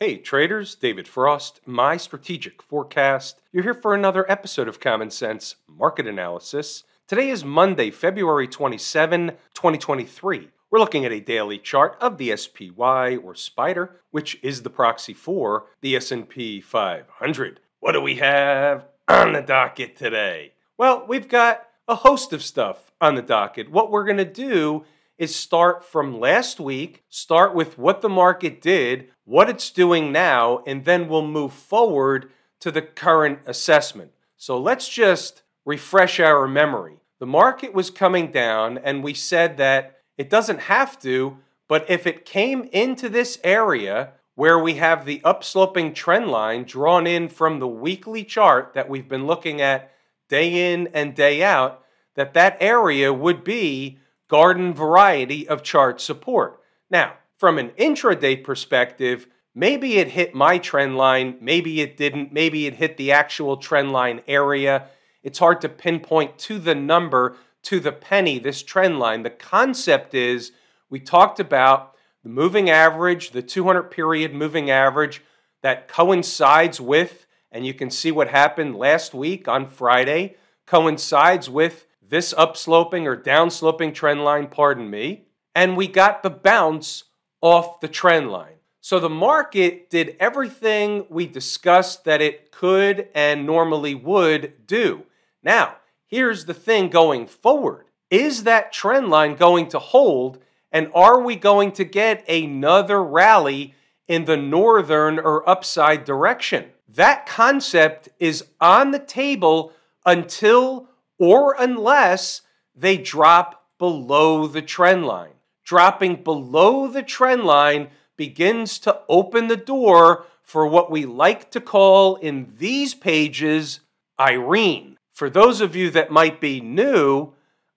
Hey traders, David Frost, my strategic forecast. You're here for another episode of Common Sense Market Analysis. Today is Monday, February 27, 2023. We're looking at a daily chart of the SPY or Spider, which is the proxy for the S&P 500. What do we have on the docket today? Well, we've got a host of stuff on the docket. What we're going to do is start from last week, start with what the market did, what it's doing now, and then we'll move forward to the current assessment. So let's just refresh our memory. The market was coming down, and we said that it doesn't have to, but if it came into this area where we have the upsloping trend line drawn in from the weekly chart that we've been looking at day in and day out, that that area would be garden variety of chart support. Now, from an intraday perspective, maybe it hit my trend line, maybe it didn't, maybe it hit the actual trend line area. It's hard to pinpoint to the number, to the penny, this trend line. The concept is we talked about the moving average, the 200 period moving average that coincides with, and you can see what happened last week on Friday, coincides with this upsloping or downsloping trend line, pardon me, and we got the bounce off the trend line. So the market did everything we discussed that it could and normally would do. Now, here's the thing going forward is that trend line going to hold? And are we going to get another rally in the northern or upside direction? That concept is on the table until or unless they drop below the trend line. Dropping below the trend line begins to open the door for what we like to call in these pages Irene. For those of you that might be new,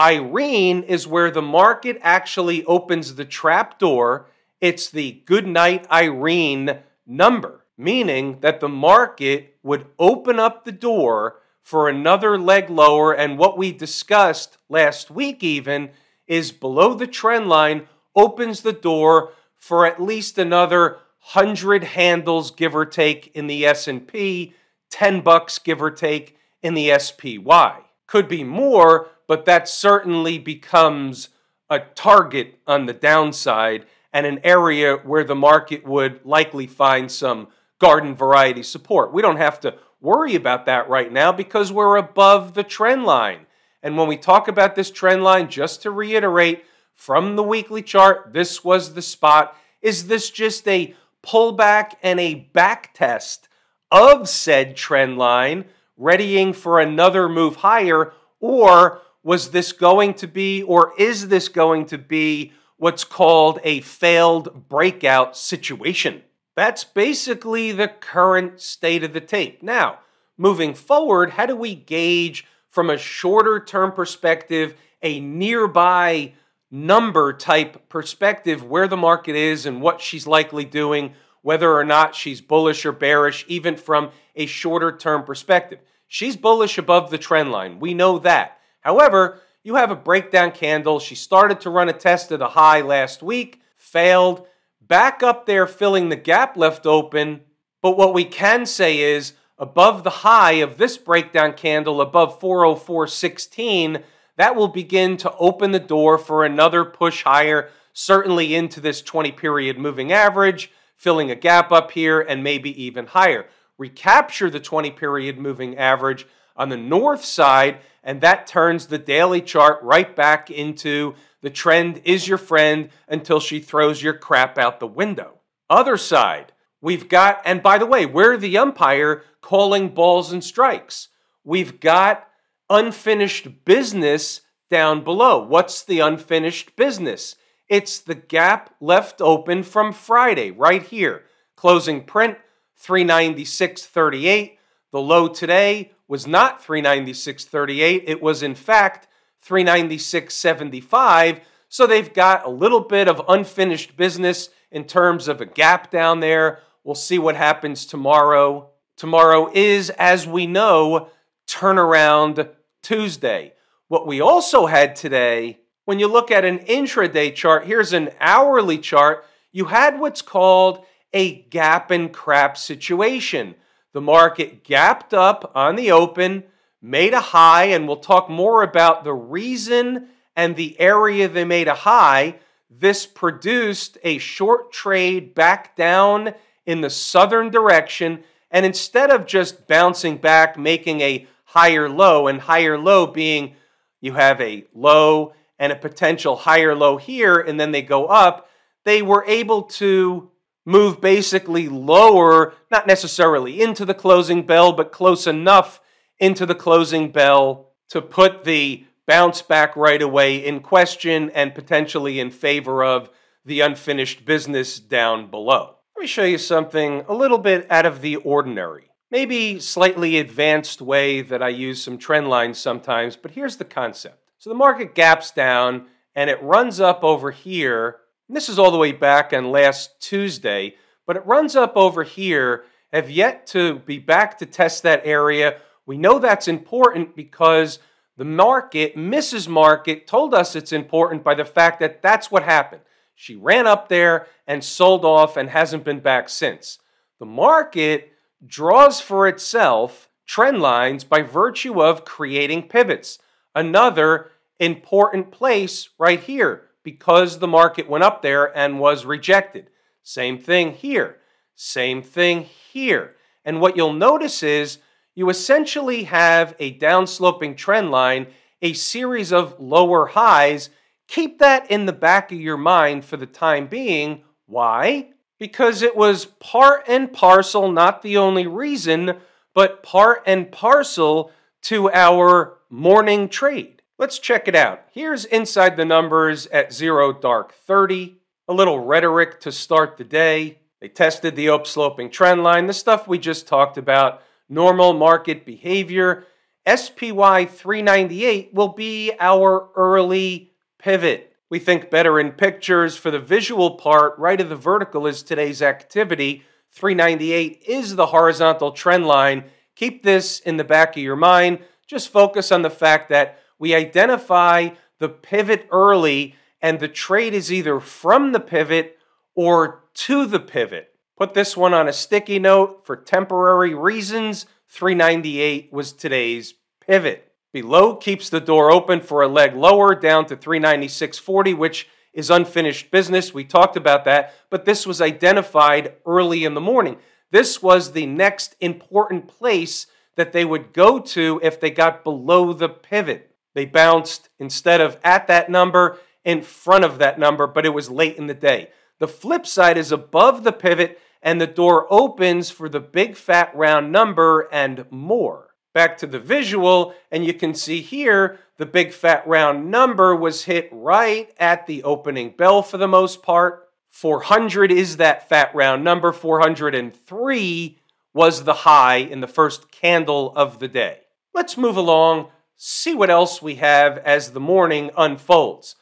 Irene is where the market actually opens the trap door. It's the goodnight Irene number, meaning that the market would open up the door for another leg lower. And what we discussed last week, even, is below the trend line opens the door for at least another 100 handles give or take in the S&P, 10 bucks give or take in the SPY. Could be more, but that certainly becomes a target on the downside and an area where the market would likely find some garden variety support. We don't have to worry about that right now because we're above the trend line. And when we talk about this trend line, just to reiterate from the weekly chart, this was the spot. Is this just a pullback and a back test of said trend line, readying for another move higher? Or was this going to be, or is this going to be what's called a failed breakout situation? That's basically the current state of the tape. Now, moving forward, how do we gauge from a shorter term perspective a nearby number type perspective where the market is and what she's likely doing, whether or not she's bullish or bearish, even from a shorter term perspective? She's bullish above the trend line. We know that. However, you have a breakdown candle. She started to run a test at a high last week, failed back up there filling the gap left open. But what we can say is above the high of this breakdown candle, above 404.16, that will begin to open the door for another push higher, certainly into this 20 period moving average, filling a gap up here and maybe even higher. Recapture the 20 period moving average on the north side, and that turns the daily chart right back into the trend is your friend until she throws your crap out the window. Other side, we've got, and by the way, we're the umpire calling balls and strikes. We've got unfinished business down below. What's the unfinished business? It's the gap left open from Friday, right here. Closing print 396.38. The low today was not 396.38. It was, in fact, 396.75. So they've got a little bit of unfinished business in terms of a gap down there. We'll see what happens tomorrow. Tomorrow is, as we know, turnaround Tuesday. What we also had today, when you look at an intraday chart, here's an hourly chart, you had what's called a gap and crap situation. The market gapped up on the open, made a high, and we'll talk more about the reason and the area they made a high. This produced a short trade back down in the southern direction. And instead of just bouncing back, making a higher low, and higher low being you have a low and a potential higher low here, and then they go up, they were able to move basically lower, not necessarily into the closing bell, but close enough into the closing bell to put the bounce back right away in question and potentially in favor of the unfinished business down below. Let me show you something a little bit out of the ordinary. Maybe slightly advanced way that I use some trend lines sometimes, but here's the concept. So the market gaps down and it runs up over here. And this is all the way back on last Tuesday, but it runs up over here, have yet to be back to test that area. We know that's important because the market, Mrs. Market, told us it's important by the fact that that's what happened. She ran up there and sold off and hasn't been back since. The market draws for itself trend lines by virtue of creating pivots. Another important place right here because the market went up there and was rejected. Same thing here. Same thing here. And what you'll notice is you essentially have a downsloping trend line, a series of lower highs. Keep that in the back of your mind for the time being. Why? Because it was part and parcel, not the only reason, but part and parcel to our morning trade. Let's check it out. Here's inside the numbers at zero dark 30. A little rhetoric to start the day. They tested the upsloping trend line, the stuff we just talked about normal market behavior. SPY 398 will be our early pivot. We think better in pictures. For the visual part, right of the vertical is today's activity. 398 is the horizontal trend line. Keep this in the back of your mind. Just focus on the fact that we identify the pivot early, and the trade is either from the pivot or to the pivot. Put this one on a sticky note for temporary reasons. 398 was today's pivot. Below keeps the door open for a leg lower down to 396.40, which is unfinished business. We talked about that, but this was identified early in the morning. This was the next important place that they would go to if they got below the pivot. They bounced instead of at that number in front of that number, but it was late in the day. The flip side is above the pivot and the door opens for the big fat round number and more. Back to the visual, and you can see here the big fat round number was hit right at the opening bell for the most part. 400 is that fat round number. 403 was the high in the first candle of the day. Let's move along, see what else we have as the morning unfolds.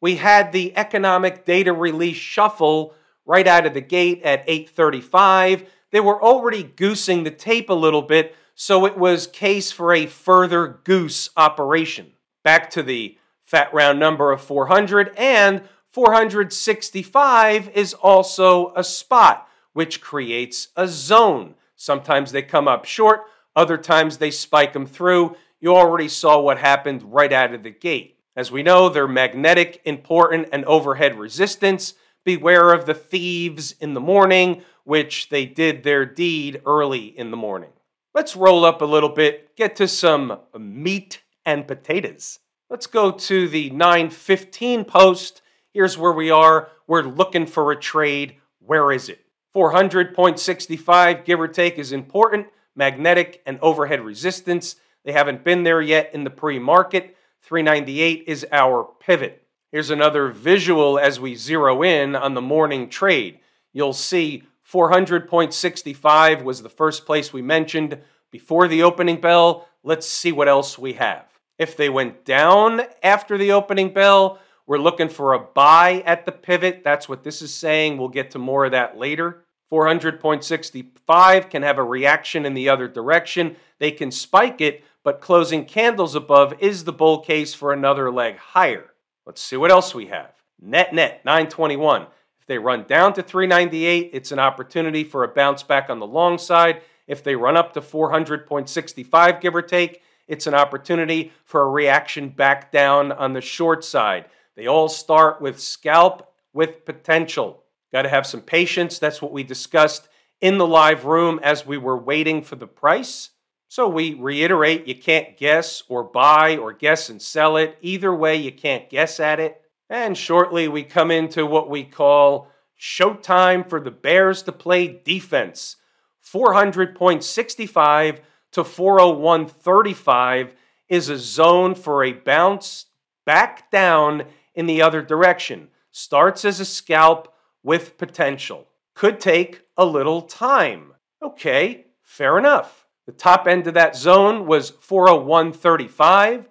We had the economic data release shuffle right out of the gate at 8:35. They were already goosing the tape a little bit, so it was case for a further goose operation. Back to the fat round number of 400 and 465 is also a spot which creates a zone. Sometimes they come up short, other times they spike them through. You already saw what happened right out of the gate. As we know, they're magnetic, important, and overhead resistance. Beware of the thieves in the morning, which they did their deed early in the morning. Let's roll up a little bit, get to some meat and potatoes. Let's go to the 915 post. Here's where we are. We're looking for a trade. Where is it? 400.65, give or take, is important. Magnetic and overhead resistance. They haven't been there yet in the pre market. 398 is our pivot. Here's another visual as we zero in on the morning trade. You'll see 400.65 was the first place we mentioned before the opening bell. Let's see what else we have. If they went down after the opening bell, we're looking for a buy at the pivot. That's what this is saying. We'll get to more of that later. 400.65 can have a reaction in the other direction. They can spike it, but closing candles above is the bull case for another leg higher. Let's see what else we have. Net net 921. If they run down to 398, it's an opportunity for a bounce back on the long side. If they run up to 400.65, give or take, it's an opportunity for a reaction back down on the short side. They all start with scalp with potential. Got to have some patience. That's what we discussed in the live room as we were waiting for the price. So we reiterate you can't guess or buy or guess and sell it. Either way, you can't guess at it. And shortly, we come into what we call showtime for the Bears to play defense. 400.65 to 401.35 is a zone for a bounce back down in the other direction. Starts as a scalp with potential. Could take a little time. Okay, fair enough. The top end of that zone was 401.35.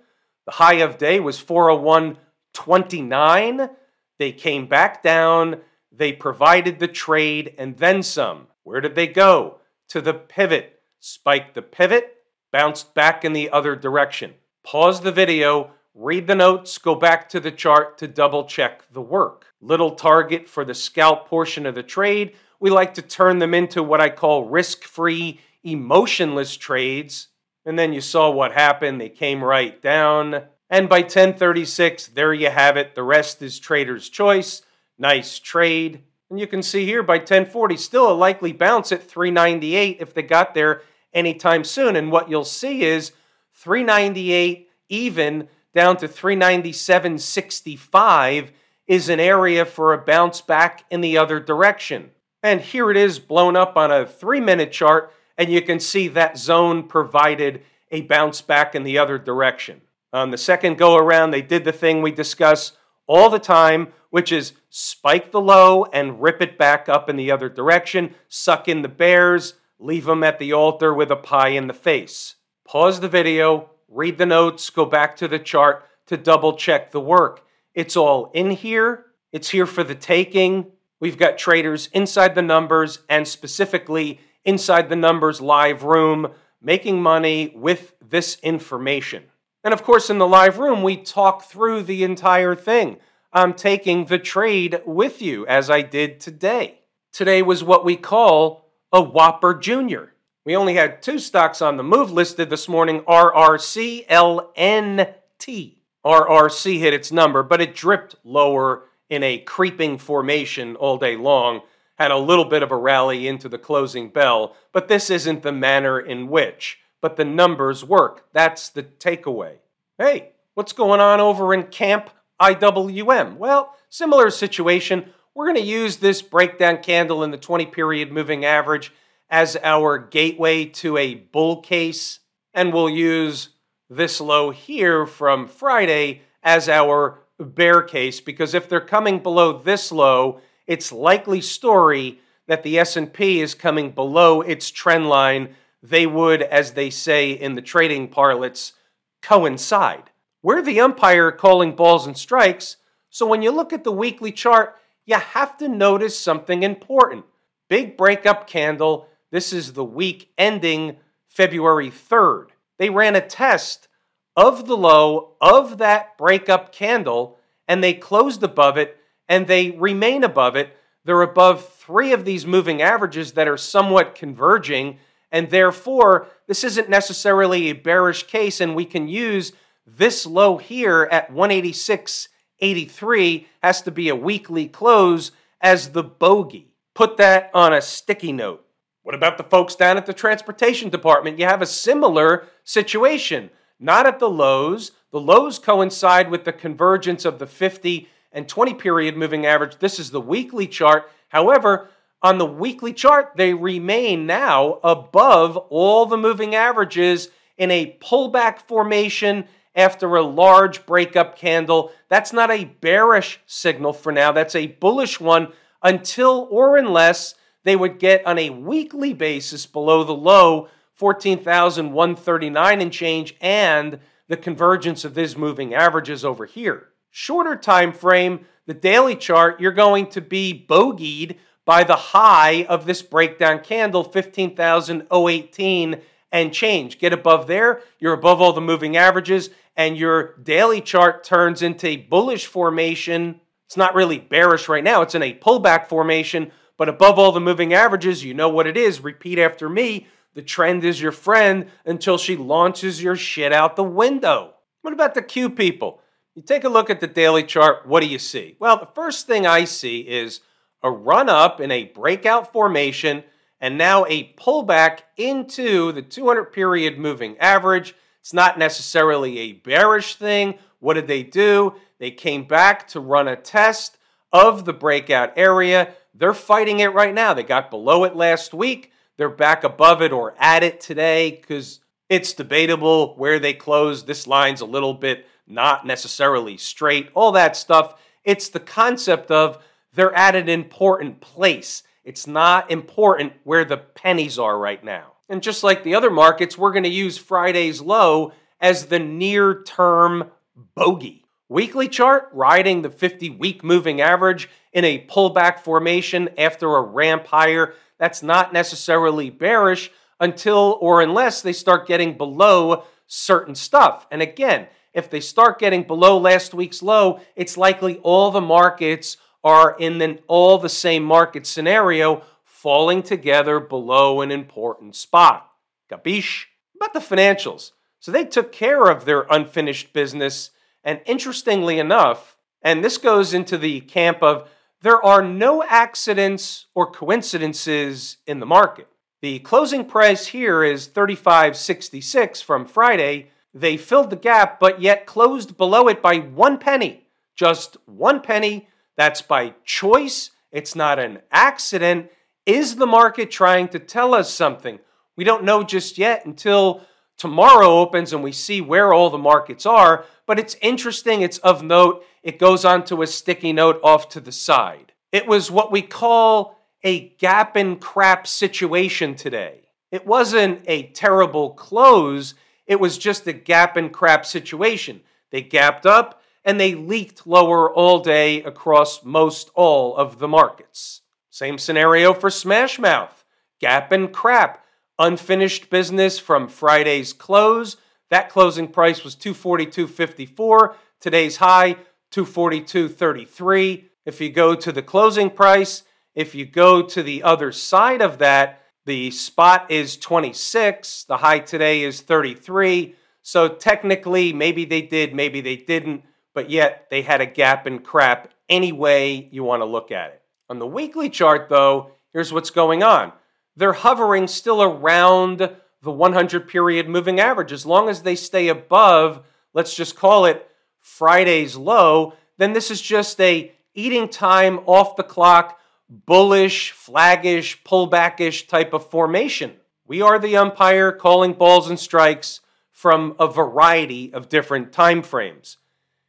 The high of day was 401.29. They came back down. They provided the trade and then some. Where did they go? To the pivot. Spiked the pivot, bounced back in the other direction. Pause the video, read the notes, go back to the chart to double check the work. Little target for the scalp portion of the trade. We like to turn them into what I call risk free, emotionless trades. And then you saw what happened. They came right down. And by 1036, there you have it. The rest is trader's choice. Nice trade. And you can see here by 1040, still a likely bounce at 398 if they got there anytime soon. And what you'll see is 398 even down to 397.65 is an area for a bounce back in the other direction. And here it is blown up on a three minute chart, and you can see that zone provided a bounce back in the other direction. On the second go around, they did the thing we discuss all the time, which is spike the low and rip it back up in the other direction, suck in the bears, leave them at the altar with a pie in the face. Pause the video, read the notes, go back to the chart to double check the work. It's all in here, it's here for the taking. We've got traders inside the numbers and specifically inside the numbers live room making money with this information. And of course, in the live room, we talk through the entire thing. I'm taking the trade with you as I did today. Today was what we call a Whopper Junior. We only had two stocks on the move listed this morning RRC, LNT. RRC hit its number, but it dripped lower in a creeping formation all day long. Had a little bit of a rally into the closing bell, but this isn't the manner in which but the numbers work. That's the takeaway. Hey, what's going on over in Camp IWM? Well, similar situation. We're going to use this breakdown candle in the 20 period moving average as our gateway to a bull case, and we'll use this low here from Friday as our bear case because if they're coming below this low, it's likely story that the S&P is coming below its trend line they would, as they say in the trading parlance, coincide. We're the umpire calling balls and strikes, so when you look at the weekly chart, you have to notice something important. Big breakup candle. This is the week ending February 3rd. They ran a test of the low of that breakup candle and they closed above it and they remain above it. They're above three of these moving averages that are somewhat converging and therefore, this isn't necessarily a bearish case, and we can use this low here at 186.83 has to be a weekly close as the bogey. Put that on a sticky note. What about the folks down at the transportation department? You have a similar situation. Not at the lows. The lows coincide with the convergence of the 50 and 20 period moving average. This is the weekly chart. However, on the weekly chart, they remain now above all the moving averages in a pullback formation after a large breakup candle. That's not a bearish signal for now, that's a bullish one until or unless they would get on a weekly basis below the low 14,139 and change and the convergence of these moving averages over here. Shorter time frame, the daily chart, you're going to be bogeyed by the high of this breakdown candle, 15,018 and change. Get above there, you're above all the moving averages, and your daily chart turns into a bullish formation It's not really bearish right now. It's in a pullback formation, but above all the moving averages, you know what it is. Repeat after me. The trend is your friend until she launches your shit out the window. What about the Q people? You take a look at the daily chart, what do you see? Well, the first thing I see is a run up in a breakout formation and now a pullback into the 200 period moving average. It's not necessarily a bearish thing. What did they do? They came back to run a test of the breakout area. They're fighting it right now. They got below it last week. They're back above it or at it today because it's debatable where they close. This line's a little bit not necessarily straight, all that stuff. It's the concept of they're at an important place. It's not important where the pennies are right now. And just like the other markets, we're going to use Friday's low as the near term bogey. Weekly chart riding the 50 week moving average in a pullback formation after a ramp higher. That's not necessarily bearish until or unless they start getting below certain stuff. And again, if they start getting below last week's low, it's likely all the markets are in the, all the same market scenario, falling together below an important spot. Capiche? About the financials. So they took care of their unfinished business. And interestingly enough, and this goes into the camp of there are no accidents or coincidences in the market. The closing price here is 35.66 from Friday. They filled the gap but yet closed below it by 1 penny. Just 1 penny. That's by choice. It's not an accident. Is the market trying to tell us something? We don't know just yet until tomorrow opens and we see where all the markets are, but it's interesting, it's of note. It goes onto a sticky note off to the side. It was what we call a gap and crap situation today. It wasn't a terrible close, it was just a gap and crap situation. They gapped up and they leaked lower all day across most all of the markets. Same scenario for Smashmouth. Gap and crap. Unfinished business from Friday's close. That closing price was 242.54. Today's high 242.33. If you go to the closing price, if you go to the other side of that, the spot is 26, the high today is 33. So technically, maybe they did, maybe they didn't, but yet they had a gap in crap any way you want to look at it. On the weekly chart, though, here's what's going on. They're hovering still around the 100 period moving average. As long as they stay above, let's just call it Friday's low, then this is just a eating time off the clock bullish, flaggish, pullbackish type of formation. We are the umpire calling balls and strikes from a variety of different time frames.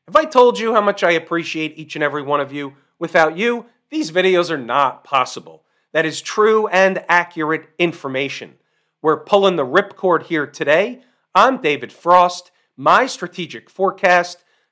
Have I told you how much I appreciate each and every one of you? Without you, these videos are not possible. That is true and accurate information. We're pulling the ripcord here today. I'm David Frost, my strategic forecast.